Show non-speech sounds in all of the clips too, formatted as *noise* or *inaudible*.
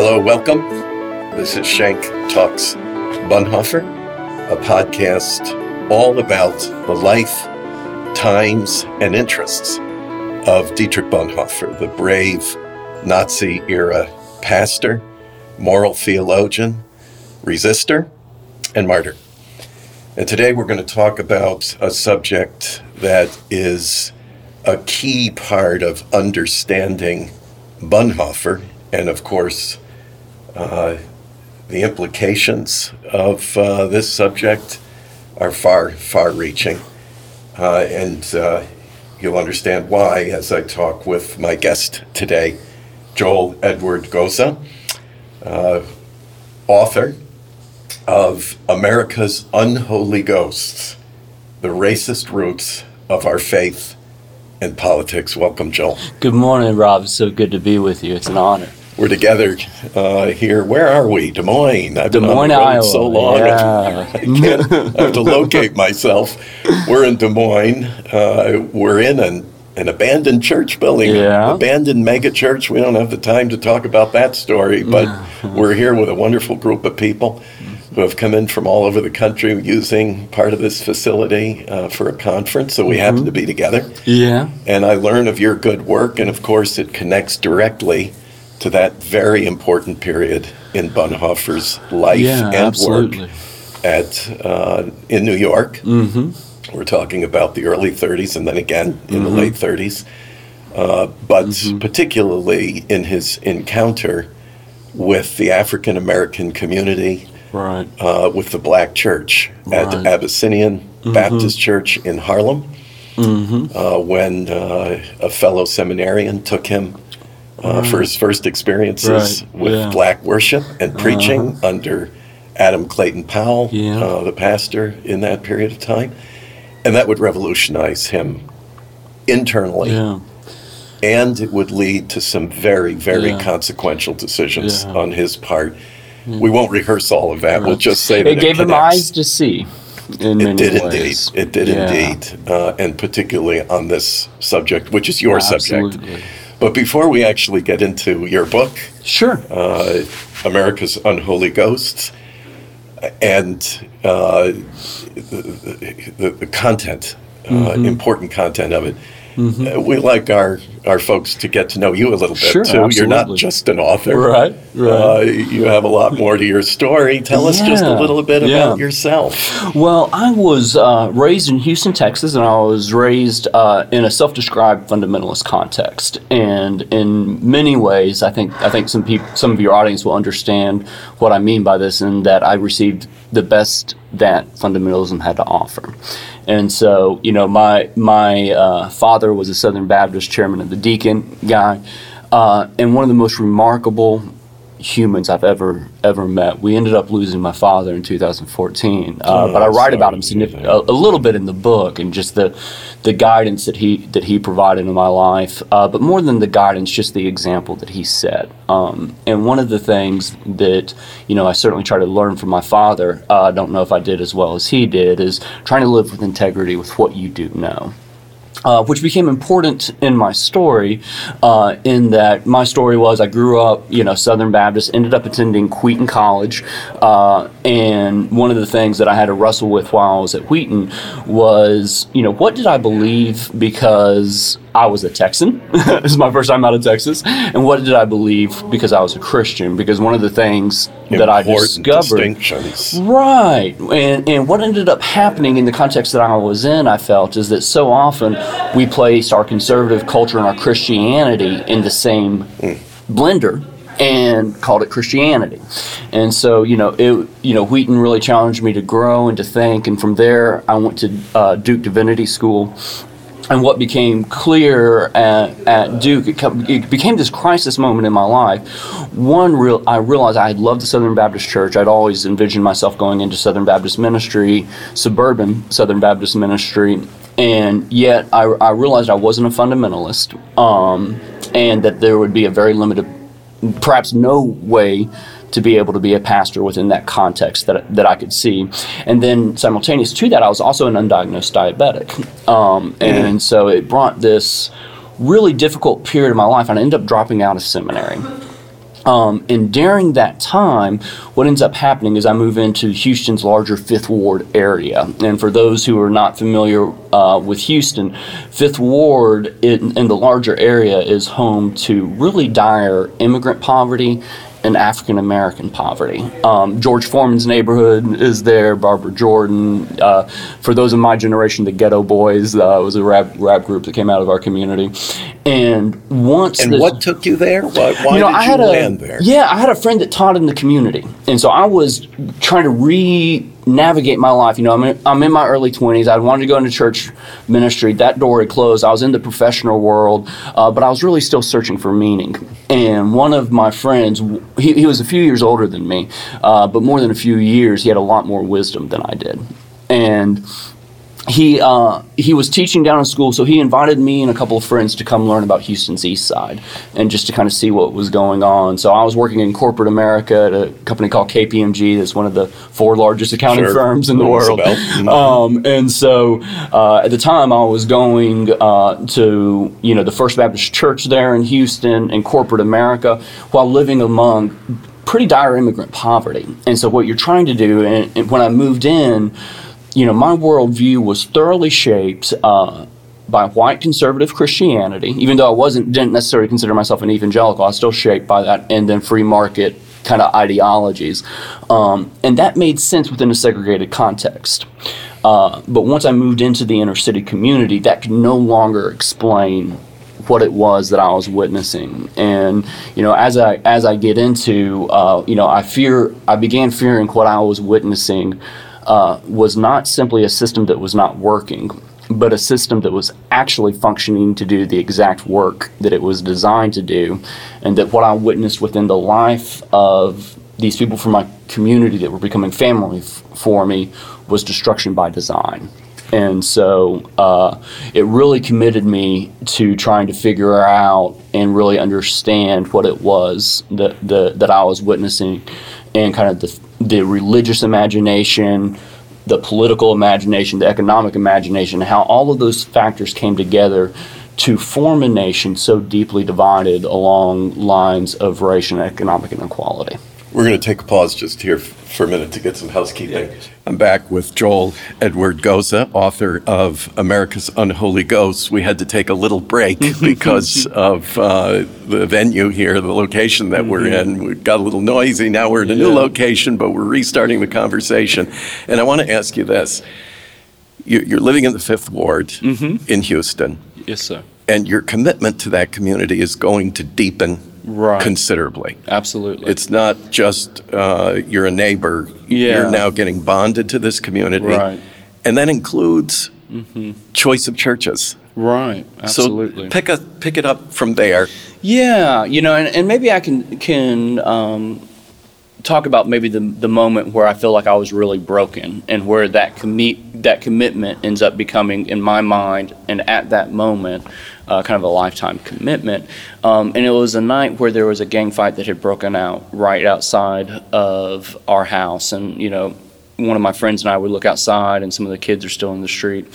Hello, welcome. This is Schenck Talks Bonhoeffer, a podcast all about the life, times, and interests of Dietrich Bonhoeffer, the brave Nazi era pastor, moral theologian, resistor, and martyr. And today we're going to talk about a subject that is a key part of understanding Bonhoeffer and, of course, uh, the implications of uh, this subject are far, far reaching. Uh, and uh, you'll understand why as I talk with my guest today, Joel Edward Goza, uh, author of America's Unholy Ghosts The Racist Roots of Our Faith and Politics. Welcome, Joel. Good morning, Rob. It's so good to be with you. It's an honor. We're together uh, here. Where are we? Des Moines. I've Des Moines, Iowa. So long, yeah. *laughs* I, can't, I have to locate myself. We're in Des Moines. Uh, we're in an, an abandoned church building, yeah. abandoned mega church. We don't have the time to talk about that story, but *laughs* we're here with a wonderful group of people who have come in from all over the country using part of this facility uh, for a conference. So we mm-hmm. happen to be together. Yeah. And I learn of your good work, and of course, it connects directly to that very important period in Bonhoeffer's life yeah, and absolutely. work at uh, in New York. Mm-hmm. We're talking about the early 30s and then again in mm-hmm. the late 30s. Uh, but Mm-hmm. particularly in his encounter with the African American community, Right. uh, with the black church at Right. Abyssinian Baptist Church in Harlem, Mm-hmm. uh, when uh, a fellow seminarian took him uh, for his first experiences Right, with yeah. black worship and preaching under Adam Clayton Powell, Yeah. uh, the pastor in that period of time. And that would revolutionize him internally. Yeah. And it would lead to some very, very Yeah. consequential decisions Yeah. on his part. We won't rehearse all of that. We'll just say that It gave him eyes to see. In It many did ways. indeed. It did indeed, uh, and particularly on this subject, which is your subject. Absolutely. But before we actually get into your book, Sure. uh, America's Unholy Ghosts, and uh, the, the, the content, uh, Mm-hmm. important content of it. Uh, we like our, our folks to get to know you a little bit Sure, too. You're not just an author, Right, right. Uh, you have a lot more to your story. Tell us just a little bit yeah. about yourself. Well, I was uh, raised in Houston, Texas, and I was raised uh, in a self-described fundamentalist context. And in many ways, I think I think some people, some of your audience will understand what I mean by this, in that I received the best that fundamentalism had to offer. And so, you know, my my uh, father was a Southern Baptist chairman of the Deacon guy, uh, and one of the most remarkable humans I've ever ever met. We ended up losing my father in 2014, uh, Oh, but I write sorry about him to hear signif- that. a, a little bit in the book and just the the guidance that he that he provided in my life. Uh, but more than the guidance, just the example that he set. Um, and one of the things that you know I certainly try to learn from my father. Uh, I don't know if I did as well as he did. Is trying to live with integrity with what you do know uh, which became important in my story, uh, in that my story was I grew up, you know, Southern Baptist, ended up attending Wheaton College, uh, and one of the things that I had to wrestle with while I was at Wheaton was, you know, what did I believe because I was a Texan? *laughs* this is my first time out of Texas, and what did I believe because I was a Christian? Because one of the things that I discovered. Right. And and what ended up happening in the context that I was in, I felt, is that so often we placed our conservative culture and our Christianity in the same blender and called it Christianity. And so, you know, it you know, Wheaton really challenged me to grow and to think and from there I went to uh, Duke Divinity School and what became clear at, at Duke, it, come, it became this crisis moment in my life. One, real, I realized I had loved the Southern Baptist Church. I'd always envisioned myself going into Southern Baptist ministry, suburban Southern Baptist ministry, and yet I, I realized I wasn't a fundamentalist, um, and that there would be a very limited, perhaps no way to be able to be a pastor within that context that, that I could see. And then simultaneous to that, I was also an undiagnosed diabetic. Um, and so it brought this really difficult period of my life, and I ended up dropping out of seminary. Um, and during that time, what ends up happening is I move into Houston's larger Fifth Ward area. And for those who are not familiar uh, with Houston, Fifth Ward in, in the larger area is home to really dire immigrant poverty and African American poverty. Um, George Foreman's neighborhood is there. Barbara Jordan. Uh, for those of my generation, the Geto Boys uh, was a rap rap group that came out of our community. And once and what took you there? Why, why you know, did I you a land there? yeah, I had a friend that taught in the community, and so I was trying to re-navigate my life. You know, I'm in, I'm in my early 20s. I wanted to go into church ministry. That door had closed. I was in the professional world, uh, but I was really still searching for meaning. And one of my friends, he, he was a few years older than me, uh, but more than a few years, he had a lot more wisdom than I did, and he uh, he was teaching down in school, so he invited me and a couple of friends to come learn about Houston's East Side and just to kind of see what was going on. So I was working in corporate America at a company called KPMG. That's one of the four largest accounting Sure. firms in the world. Mhm. Um, and so uh, at the time, I was going uh, to you know the First Baptist Church there in Houston in corporate America while living among pretty dire immigrant poverty. And so what you're trying to do, and, and when I moved in, you know, my worldview was thoroughly shaped uh, by white conservative Christianity. Even though I wasn't didn't necessarily consider myself an evangelical, I was still shaped by that, and then free market kind of ideologies, um, and that made sense within a segregated context. Uh, but once I moved into the inner city community, that could no longer explain what it was that I was witnessing. And you know, as I as I get into, uh, you know, I fear I began fearing what I was witnessing uh, was not simply a system that was not working, but a system that was actually functioning to do the exact work that it was designed to do, and that what I witnessed within the life of these people from my community that were becoming family f- for me was destruction by design. And so uh, it really committed me to trying to figure out and really understand what it was that, the, that I was witnessing and kind of the, the religious imagination, the political imagination, the economic imagination, how all of those factors came together to form a nation so deeply divided along lines of race and economic inequality. We're going to take a pause just here for a minute to get some housekeeping. I'm back with Joel Edward Goza, author of America's Unholy Ghosts. We had to take a little break *laughs* because of uh, the venue here, the location that we're in. We got a little noisy. Now we're in a new Yeah. location, but we're restarting the conversation. And I want to ask you this. You- You're living in the Fifth Ward in Houston, Yes, sir. and your commitment to that community is going to deepen Right. considerably. Absolutely. It's not just uh, you're a neighbor. Yeah. You're now getting bonded to this community. Right. And that includes choice of churches. right. So pick, a, pick it up from there. Yeah, you know, and, and maybe I can can um, talk about maybe the the moment where I feel like I was really broken, and where that commit that commitment ends up becoming, in my mind, and at that moment, uh, kind of a lifetime commitment. Um, and it was a night where there was a gang fight that had broken out right outside of our house, and you know, one of my friends and I would look outside, and some of the kids are still in the street.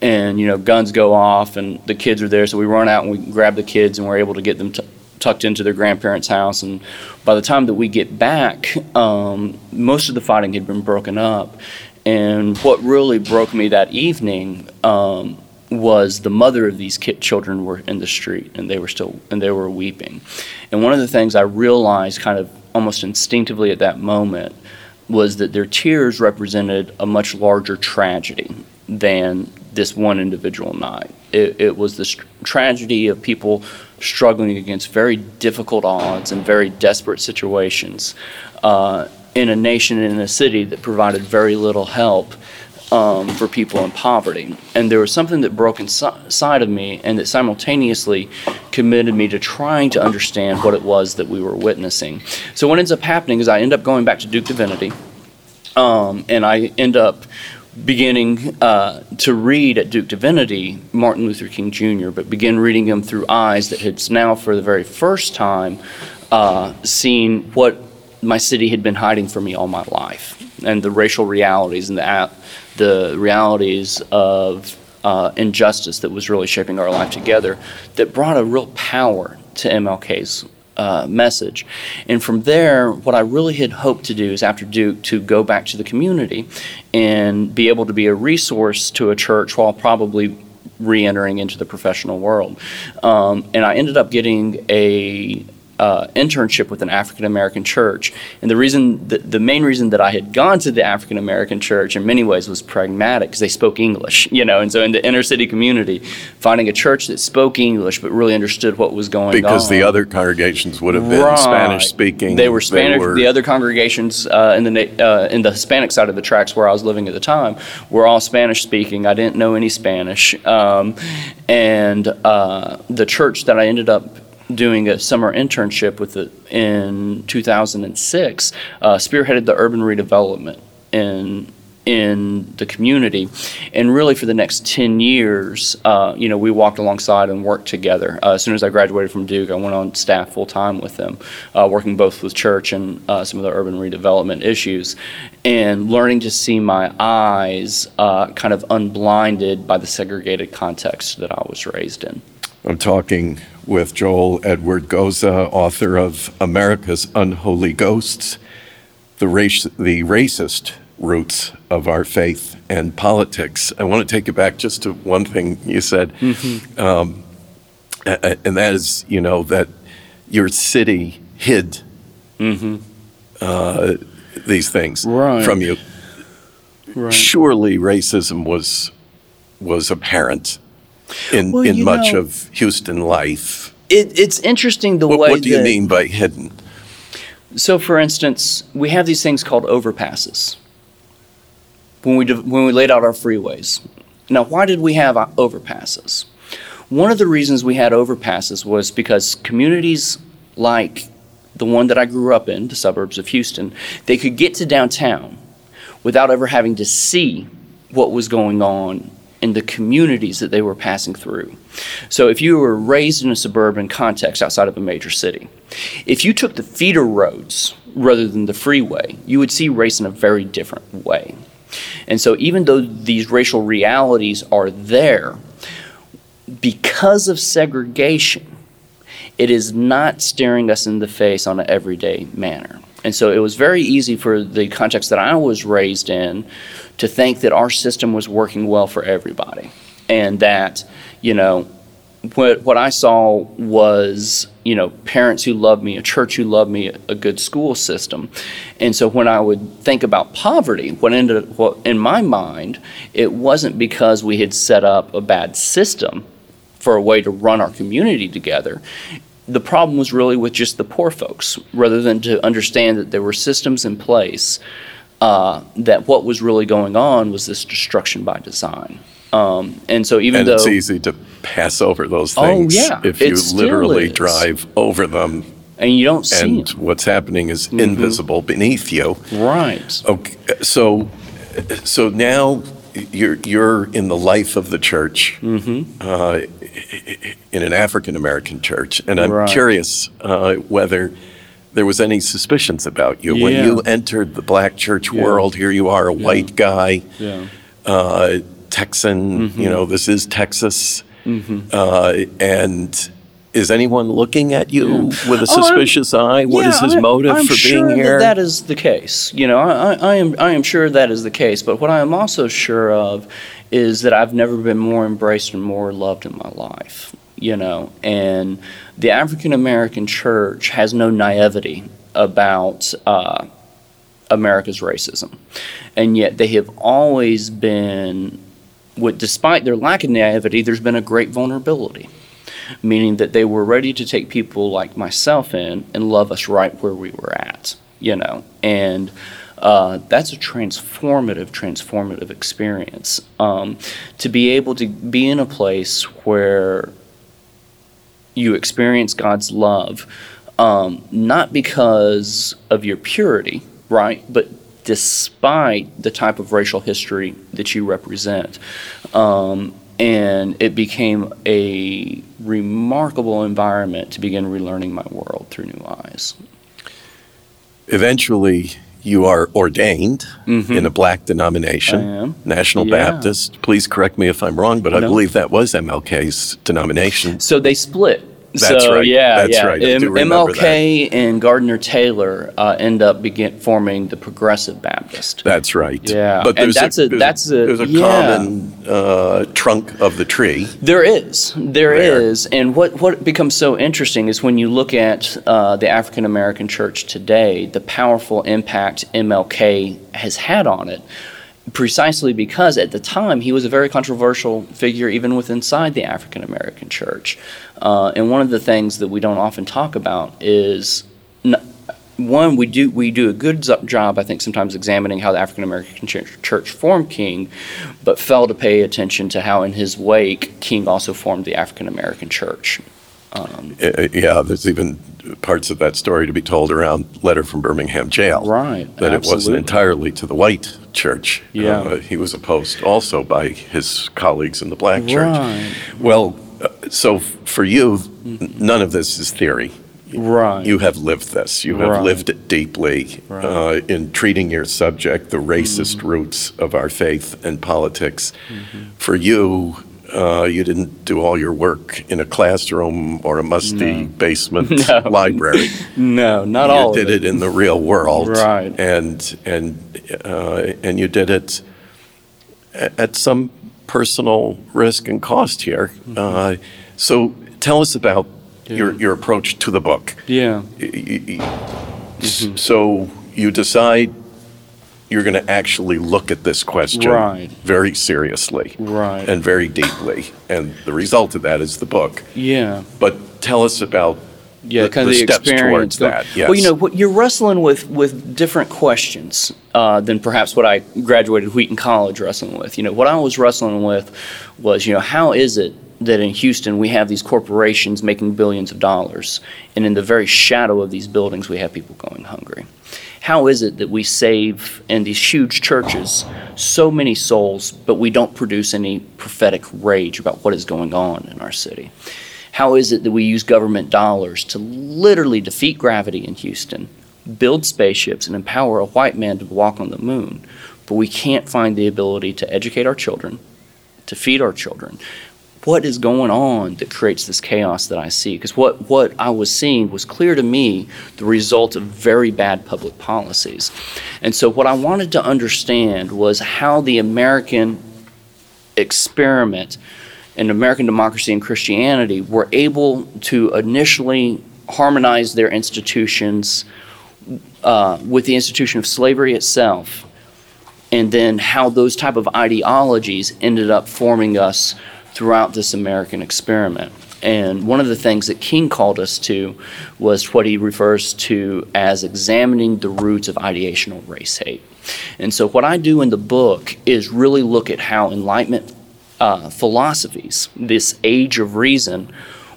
And you know, guns go off, and the kids are there. So we run out and we grab the kids, and we're able to get them t- tucked into their grandparents' house. And by the time that we get back, um, most of the fighting had been broken up. And what really broke me that evening um, was the mother of these kid children were in the street, and they were still and they were weeping. And one of the things I realized, kind of almost instinctively at that moment, was that their tears represented a much larger tragedy than this one individual night. It, it was this tragedy of people struggling against very difficult odds and very desperate situations uh, in a nation and in a city that provided very little help um, for people in poverty. And there was something that broke inside of me and that simultaneously committed me to trying to understand what it was that we were witnessing. So what ends up happening is I end up going back to Duke Divinity, um, and I end up beginning uh, to read at Duke Divinity Martin Luther King Jr., but begin reading him through eyes that had now, for the very first time, uh, seen what my city had been hiding from me all my life, and the racial realities and the the realities of uh, injustice that was really shaping our life together, that brought a real power to MLK's uh, message. And from there, what I really had hoped to do is after Duke to go back to the community and be able to be a resource to a church while probably re-entering into the professional world. Um, and I ended up getting a uh, internship with an African American church. And the reason, the, the main reason that I had gone to the African American church in many ways was pragmatic because they spoke English, *laughs* you know. And so in the inner city community, finding a church that spoke English but really understood what was going because on. Because the other congregations would have been Right. Spanish speaking. They were Spanish. were- The other congregations uh, in the uh, in the Hispanic side of the tracks where I was living at the time were all Spanish speaking. I didn't know any Spanish, um, and uh, the church that I ended up doing a summer internship with the, in 2006 uh, spearheaded the urban redevelopment in in the community. And really for the next 10 years uh, you know we walked alongside and worked together. Uh, as soon as i graduated from duke i went on staff full time with them uh, working both with church and uh, some of the urban redevelopment issues. And learning to see my eyes uh, kind of unblinded by the segregated context that i was raised in. I'm talking with Joel Edward Goza, author of America's Unholy Ghosts, the, race, the racist roots of our faith and politics. I want to take it back just to one thing you said, um, a- a- and that is, you know, that your city hid uh, these things Right. from you. right Surely racism was was apparent in Well, in much know- of Houston life. it, it's interesting the What, way what do you mean by hidden? So, for instance, we have these things called overpasses. When we when we laid out our freeways, now why did we have uh, overpasses? One of the reasons we had overpasses was because communities like the one that I grew up in, the suburbs of Houston, they could get to downtown without ever having to see what was going on in the communities that they were passing through. So if you were raised in a suburban context outside of a major city, if you took the feeder roads rather than the freeway, you would see race in a very different way. And so even though these racial realities are there, because of segregation, it is not staring us in the face on an everyday manner. And so it was very easy for the context that I was raised in to think that our system was working well for everybody. And that, you know, what, what I saw was, you know, parents who loved me, a church who loved me, a good school system. And so when I would think about poverty, what ended what in my mind, it wasn't because we had set up a bad system for a way to run our community together. The problem was really with just the poor folks, rather than to understand that there were systems in place uh, that what was really going on was this destruction by design. Um, and so even And though it's easy to pass over those Oh, things yeah, if you literally is. drive over them and you don't see and it. what's happening is Mm-hmm. invisible beneath you. right. Okay, so so now you're you're in the life of the church, Mm-hmm. uh, in an African American church, and I'm Right. curious uh, whether there was any suspicions about you when you entered the black church Yeah. world. Here you are, a white guy, Yeah. uh, Texan. Mm-hmm. You know, this is Texas, uh, and. Is anyone looking at you with a Oh, suspicious eye? What is Yeah, his I- motive I'm for sure being here? That, that is the case. You know, I, I am I am sure that is the case. But what I am also sure of is that I've never been more embraced and more loved in my life. You know, and the African American church has no naivety about uh, America's racism, and yet they have always been. With, despite their lack of naivety, there's been a great vulnerability meaning that they were ready to take people like myself in and love us right where we were at, you know. And uh, that's a transformative, transformative experience. Um, to be able to be in a place where you experience God's love, um, not because of your purity, right, but despite the type of racial history that you represent. Um, and it became a remarkable environment to begin relearning my world through new eyes. Eventually, you are ordained Mhm. in a black denomination. National Yeah. Baptist. Please correct me if I'm wrong, but I believe that was MLK's denomination. So they split That's so, right. Yeah, That's yeah. right. I do M- remember MLK and Gardner Taylor uh, end up begin forming the Progressive Baptist. That's right. Yeah, but and there's that's a- there's that's a- there's a yeah. common uh, trunk of the tree. There is, there There. is, and what what becomes so interesting is when you look at uh, the African American church today, the powerful impact MLK has had on it. Precisely because at the time he was a very controversial figure, even within inside the African American church. Uh, and one of the things that we don't often talk about is n- one we do we do a good job I think sometimes examining how the African American ch- church formed King, but fail to pay attention to how in his wake King also formed the African American church. Um, Uh, yeah, there's even parts of that story to be told around letter from Birmingham jail. right. That it wasn't entirely to the white church. Yeah. Uh, he was opposed also by his colleagues in the black church. Right. Well, uh, so for you, none of this is theory. Right. You have lived this. You have Right. lived it deeply Right. uh, in treating your subject, the racist Mm-hmm. roots of our faith and politics. For you, uh, you didn't do all your work in a classroom or a musty basement *laughs* No. library. *laughs* no, not all. you all did of it. in the real world, Right. And and uh, and you did it a- at some personal risk and cost here. Uh, so tell us about your Yeah. your approach to the book. Yeah. Y- So you decide you're going to actually look at this question Right. very seriously Right. and very deeply, and the result of that is the book. yeah. But tell us about yeah, the- kind the of the steps experience. towards that, Well, you know, what you're wrestling with with different questions uh, than perhaps what I graduated Wheaton College wrestling with. You know, what I was wrestling with was, you know, how is it that in Houston we have these corporations making billions of dollars, and in the very shadow of these buildings we have people going hungry? How is it that we save in these huge churches so many souls, but we don't produce any prophetic rage about what is going on in our city? How is it that we use government dollars to literally defeat gravity in Houston, build spaceships, and empower a white man to walk on the moon, but we can't find the ability to educate our children, to feed our children? What is going on that creates this chaos that I see? Because what, what I was seeing was clear to me the result of very bad public policies. And so, what I wanted to understand was how the American experiment in American democracy and Christianity were able to initially harmonize their institutions uh, with the institution of slavery itself, and then how those type of ideologies ended up forming us throughout this American experiment. And one of the things that King called us to was what he refers to as examining the roots of ideational race hate. And so, what I do in the book is really look at how Enlightenment uh, philosophies, this age of reason,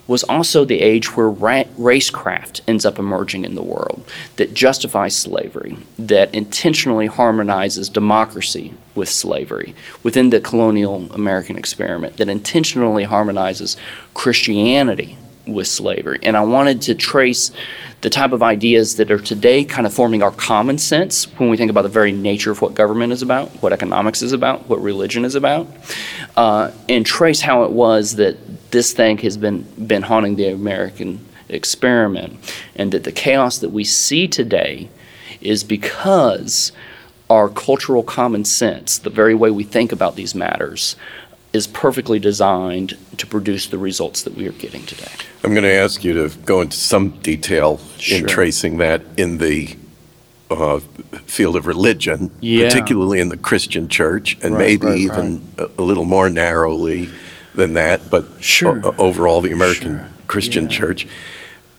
was also the age where ra- racecraft ends up emerging in the world that justifies slavery, that intentionally harmonizes democracy with slavery within the colonial American experiment, that intentionally harmonizes Christianity with slavery. And I wanted to trace the type of ideas that are today kind of forming our common sense when we think about the very nature of what government is about, what economics is about, what religion is about, uh, and trace how it was that this thing has been, been haunting the American experiment, and that the chaos that we see today is because our cultural common sense, the very way we think about these matters, is perfectly designed to produce the results that we are getting today. I'm going to ask you to go into some detail Sure. in tracing that in the uh, field of religion, Yeah. particularly in the Christian church, and Right, maybe right, even a, a little more narrowly than that, but Sure. o- overall the American Sure. Christian Yeah. church.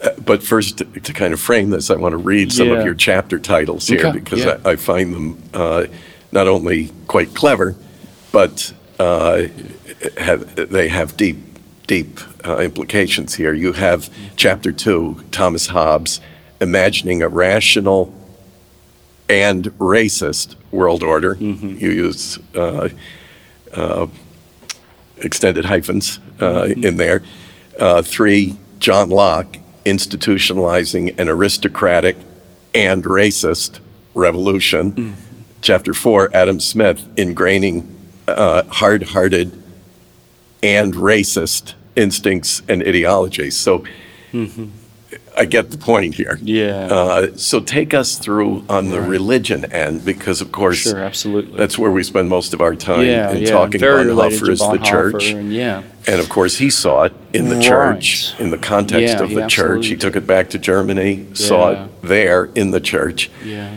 Uh, But first, to, to kind of frame this, I want to read some Yeah. of your chapter titles here Okay, because yeah. I, I find them uh, not only quite clever, but uh, have, they have deep, deep uh, implications here. You have chapter two, Thomas Hobbes, imagining a rational and racist world order. Mm-hmm. You use uh, uh, extended hyphens uh, Mm-hmm. in there. Uh, three, John Locke, institutionalizing an aristocratic and racist revolution. Mm-hmm. Chapter four, Adam Smith, ingraining uh, hard hearted and racist instincts and ideologies. So I get the point here. Yeah. Uh, so take us through on the religion end, because of course, Sure, absolutely. that's where we spend most of our time yeah, in yeah. talking. Very Bonhoeffer is the church, and yeah. and of course, he saw it in the Right. church, in the context Yeah, of he the church. He took it back to Germany, saw it there in the church. Yeah.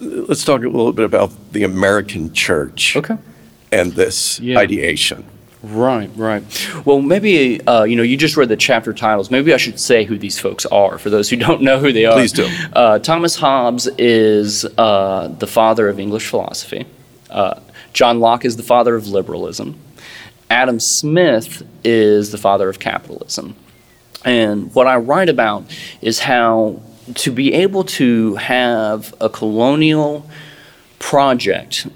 Let's talk a little bit about the American church Okay. And this Yeah. ideation. Right, right. Well, maybe uh, you know you just read the chapter titles. Maybe I should say who these folks are for those who *laughs* don't know who they are. Please do. Uh, Thomas Hobbes is uh, the father of English philosophy. Uh, John Locke is the father of liberalism. Adam Smith is the father of capitalism. And what I write about is how to be able to have a colonial project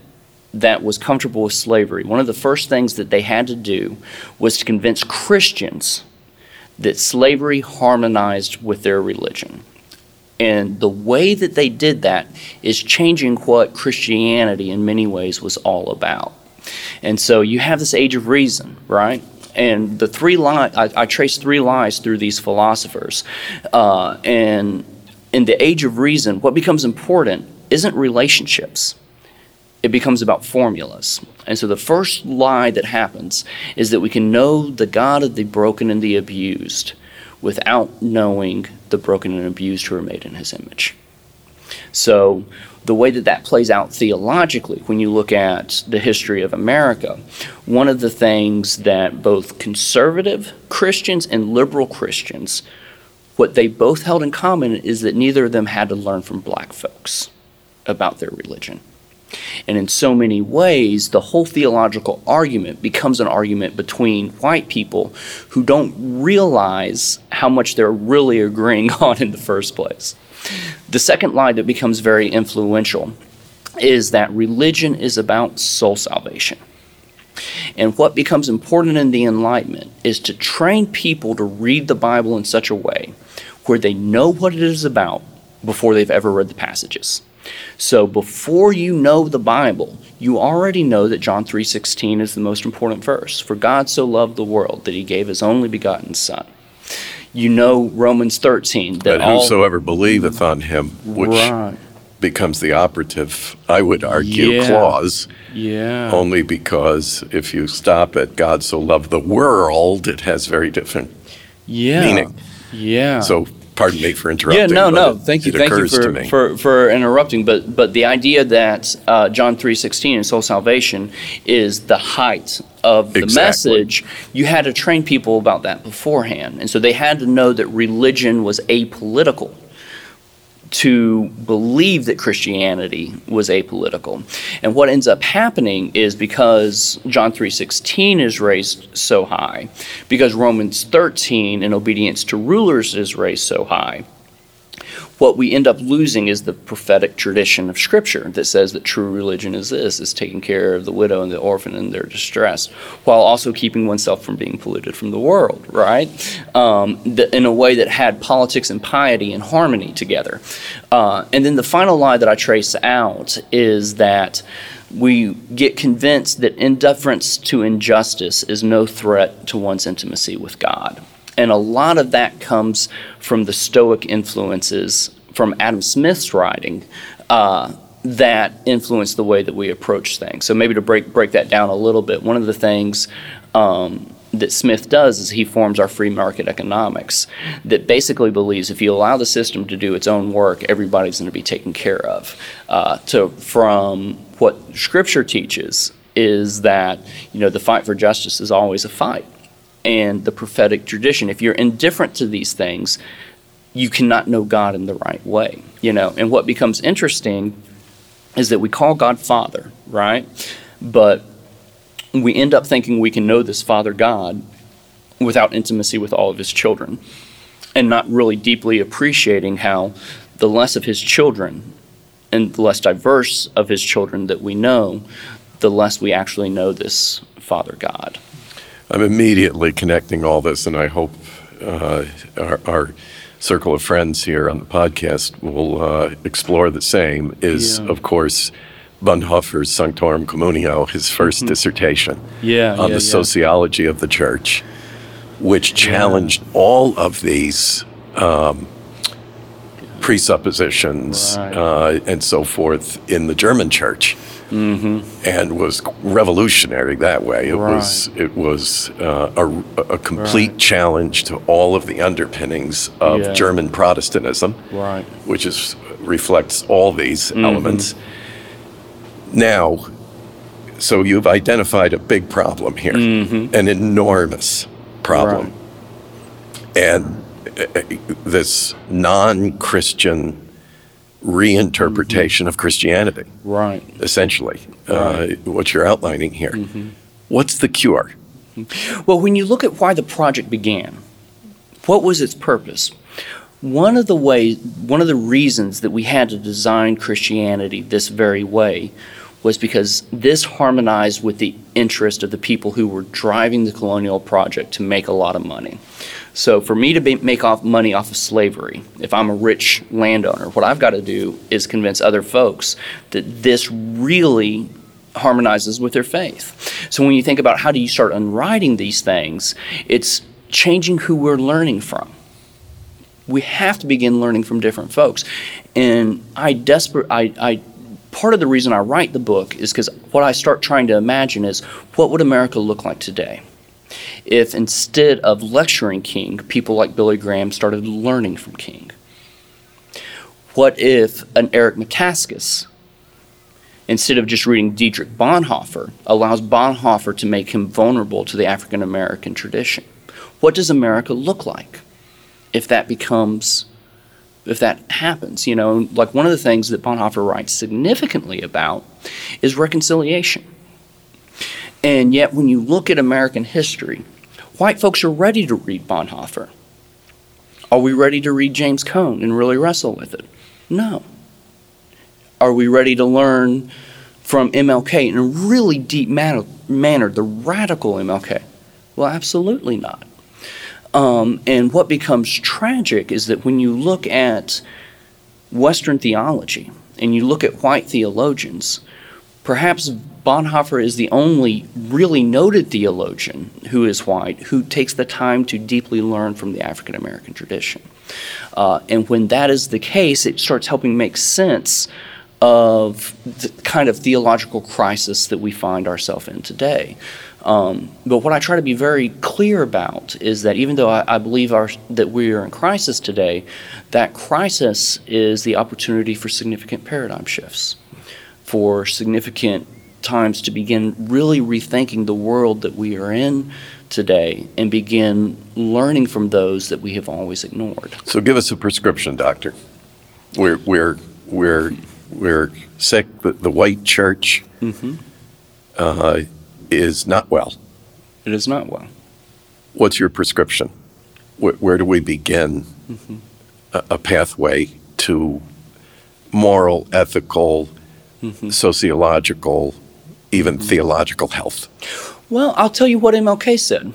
that was comfortable with slavery, one of the first things that they had to do was to convince Christians that slavery harmonized with their religion. And the way that they did that is changing what Christianity in many ways was all about. And so you have this age of reason, right? And the three lies, I, I trace three lies through these philosophers. Uh, and in the age of reason, what becomes important isn't relationships, it becomes about formulas. And so the first lie that happens is that we can know the God of the broken and the abused without knowing the broken and abused who are made in his image. So, the way that that plays out theologically, when you look at the history of America, one of the things that both conservative Christians and liberal Christians, what they both held in common is that neither of them had to learn from black folks about their religion. And in so many ways, the whole theological argument becomes an argument between white people who don't realize how much they're really agreeing *laughs* on in the first place. The second lie that becomes very influential is that religion is about soul salvation. And what becomes important in the Enlightenment is to train people to read the Bible in such a way where they know what it is about before they've ever read the passages. So before you know the Bible, you already know that John 3:16 is the most important verse. For God so loved the world that he gave his only begotten son. You know Romans 13 that all whosoever believeth on him, which Right. becomes the operative, I would argue, Yeah. clause, Yeah. only because if you stop at God so loved the world, it has very different. yeah. meaning. Yeah. So, pardon me for interrupting. Yeah, no, no. it- Thank you, thank you for, for, for interrupting. But but the idea that uh, John three sixteen and soul salvation is the height of the Exactly. message. You had to train people about that beforehand, and so they had to know that religion was apolitical. To believe that Christianity was apolitical, and what ends up happening is because John three sixteen is raised so high, because Romans thirteen in obedience to rulers is raised so high, what we end up losing is the prophetic tradition of scripture that says that true religion is this is taking care of the widow and the orphan in their distress while also keeping oneself from being polluted from the world right? Um, th- in a way that had politics and piety and harmony together. Uh, and then the final lie that i trace out is that we get convinced that indifference to injustice is no threat to one's intimacy with god and a lot of that comes from the Stoic influences from Adam Smith's writing uh, that influence the way that we approach things. So maybe to break break that down a little bit, one of the things um, that Smith does is he forms our free market economics that basically believes if you allow the system to do its own work, everybody's going to be taken care of. Uh, to from what Scripture teaches is that you know the fight for justice is always a fight and the prophetic tradition. If you're indifferent to these things, you cannot know God in the right way. You know, and what becomes interesting is that we call God Father, right? But we end up thinking we can know this Father God without intimacy with all of his children and not really deeply appreciating how the less of his children and the less diverse of his children that we know, the less we actually know this Father God. I'm immediately connecting all this, and I hope uh, our, our circle of friends here on the podcast will uh, explore the same. Is Yeah. of course Bonhoeffer's Sanctorum Communio, his 1st dissertation Mm-hmm. Yeah, on the sociology of the church. which challenged all of these um, presuppositions Right. uh, and so forth in the German church, and was revolutionary that way. It was it was uh, a, a complete Right. challenge to all of the underpinnings of Yeah. German Protestantism Right. which is reflects all these elements. Now, so you've identified a big problem here, an enormous problem, and uh, uh, this non-Christian reinterpretation of Christianity, Right. essentially, uh, what you're outlining here. What's the cure? Well, when you look at why the project began, what was its purpose? One of the ways, one of the reasons that we had to design Christianity this very way was because this harmonized with the interest of the people who were driving the colonial project to make a lot of money. So, for me to be, make off money off of slavery, if I'm a rich landowner, what I've got to do is convince other folks that this really harmonizes with their faith. So when you think about how do you start unwriting these things, it's changing who we're learning from. We have to begin learning from different folks. And I desperate I, I part of the reason I write the book is because what I start trying to imagine is what would America look like today? If instead of lecturing King, people like Billy Graham started learning from King? What if an Eric Metaxas instead of just reading Dietrich Bonhoeffer, allows Bonhoeffer to make him vulnerable to the African American tradition. What does America look like if that becomes, if that happens? You know, like one of the things that Bonhoeffer writes significantly about is reconciliation. And yet, when you look at American history, white folks are ready to read Bonhoeffer. Are we ready to read James Cone and really wrestle with it? No. Are we ready to learn from MLK in a really deep manner, manner the radical MLK? Well, absolutely not. Um, and what becomes tragic is that when you look at Western theology and you look at white theologians, perhaps Bonhoeffer is the only really noted theologian who is white who takes the time to deeply learn from the African American tradition. Uh, and when that is the case, it starts helping make sense of the kind of theological crisis that we find ourselves in today. Um, but what I try to be very clear about is that even though I, I believe our, that we are in crisis today, that crisis is the opportunity for significant paradigm shifts, for significant times to begin really rethinking the world that we are in today and begin learning from those that we have always ignored. So give us a prescription, doctor. We're we're we're we're sick. The, the white church uh, is not well. It is not well. What's your prescription? Where, where do we begin mm-hmm. a, a pathway to moral, ethical, mm-hmm. sociological, even mm-hmm. theological health? Well, I'll tell you what MLK said.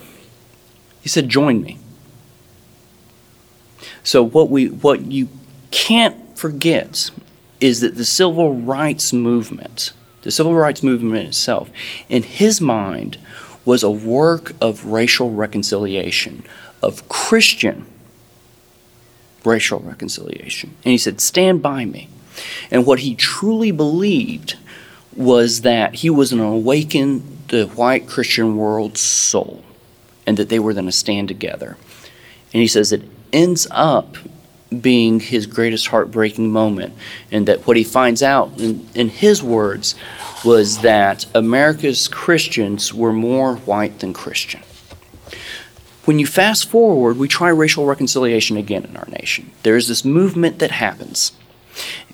He said, "Join me." So what we what you can't forget is that the civil rights movement, the civil rights movement itself, in his mind was a work of racial reconciliation, of Christian racial reconciliation. And he said, "Stand by me." And what he truly believed was that he was an awakened the white Christian world's soul and that they were going to stand together. And he says it ends up being his greatest heartbreaking moment, and that what he finds out, in, in his words, was that America's Christians were more white than Christian. When you fast forward, we try racial reconciliation again in our nation. There is this movement that happens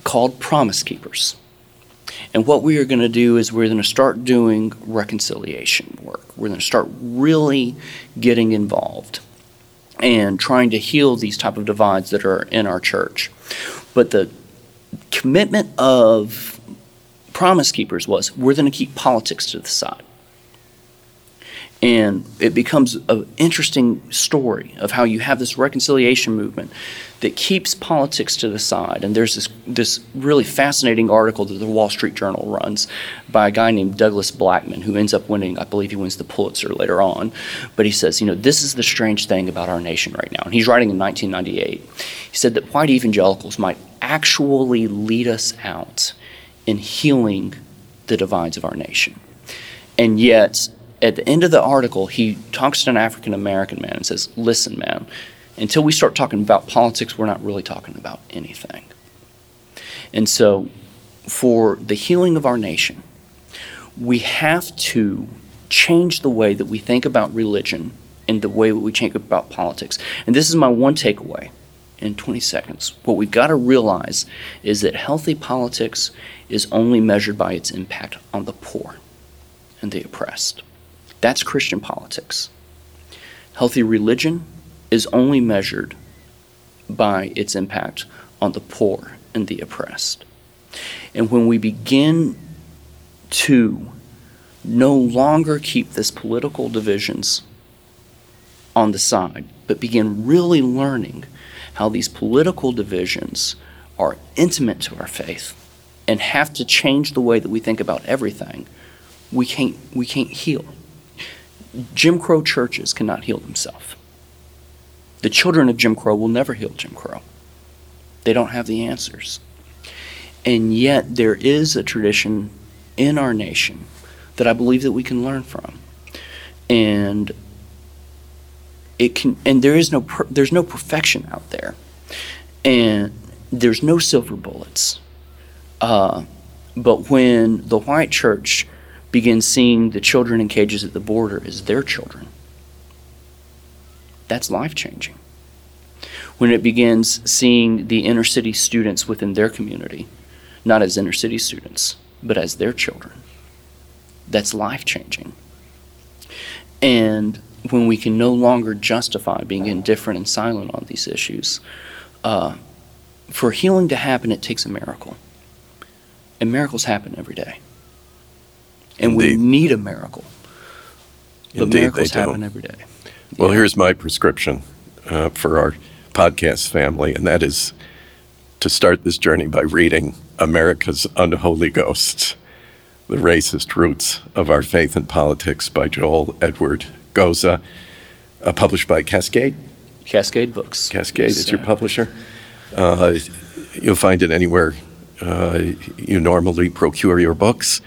called Promise Keepers. And what we are going to do is we're going to start doing reconciliation work. We're going to start really getting involved and trying to heal these type of divides that are in our church. But the commitment of Promise Keepers was we're going to keep politics to the side. And it becomes an interesting story of how you have this reconciliation movement that keeps politics to the side. And there's this, this really fascinating article that the Wall Street Journal runs by a guy named Douglas Blackmon, who ends up winning, I believe he wins the Pulitzer later on. But he says, you know, this is the strange thing about our nation right now. And he's writing in 1998. He said that white evangelicals might actually lead us out in healing the divides of our nation. And yet, at the end of the article, he talks to an African American man and says, Listen, man, until we start talking about politics, we're not really talking about anything. And so, for the healing of our nation, we have to change the way that we think about religion and the way that we think about politics. And this is my one takeaway in 20 seconds. What we've got to realize is that healthy politics is only measured by its impact on the poor and the oppressed. That's Christian politics. Healthy religion is only measured by its impact on the poor and the oppressed. And when we begin to no longer keep this political divisions on the side, but begin really learning how these political divisions are intimate to our faith and have to change the way that we think about everything, we can't, we can't heal. Jim Crow churches cannot heal themselves. The children of Jim Crow will never heal Jim Crow. They don't have the answers. And yet, there is a tradition in our nation that I believe that we can learn from. And it can and there is no per, there's no perfection out there. And there's no silver bullets. Uh, but when the white church begin seeing the children in cages at the border as their children. That's life changing. When it begins seeing the inner city students within their community, not as inner city students, but as their children, that's life changing. And when we can no longer justify being indifferent and silent on these issues, uh, for healing to happen, it takes a miracle. And miracles happen every day and Indeed. we need a miracle. But Indeed, miracles happen every day. Well, yeah. here's my prescription uh, for our podcast family, and that is to start this journey by reading America's Unholy Ghosts, The Racist Roots of Our Faith and Politics by Joel Edward Goza, uh, published by Cascade. Cascade Books. Cascade is your publisher. Uh, you'll find it anywhere uh, you normally procure your books.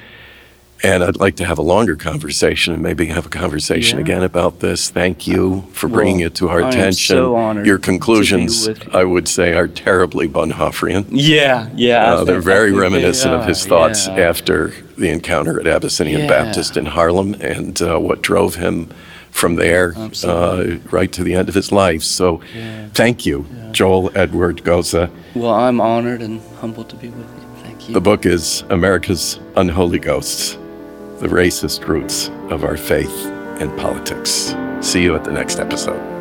And I'd like to have a longer conversation and maybe have a conversation yeah. again about this. Thank you for bringing well, it to our I attention. Am so honored Your conclusions, I would say, are terribly Bonhoefferian. Yeah, yeah. Uh, they're very reminiscent of his thoughts yeah. after the encounter at Abyssinian yeah. Baptist in Harlem and uh, what drove him from there uh, right to the end of his life. So thank you, Joel Edward Goza. Well, I'm honored and humbled to be with you. Thank you. The book is America's Unholy Ghosts the racist roots of our faith and politics. See you at the next episode.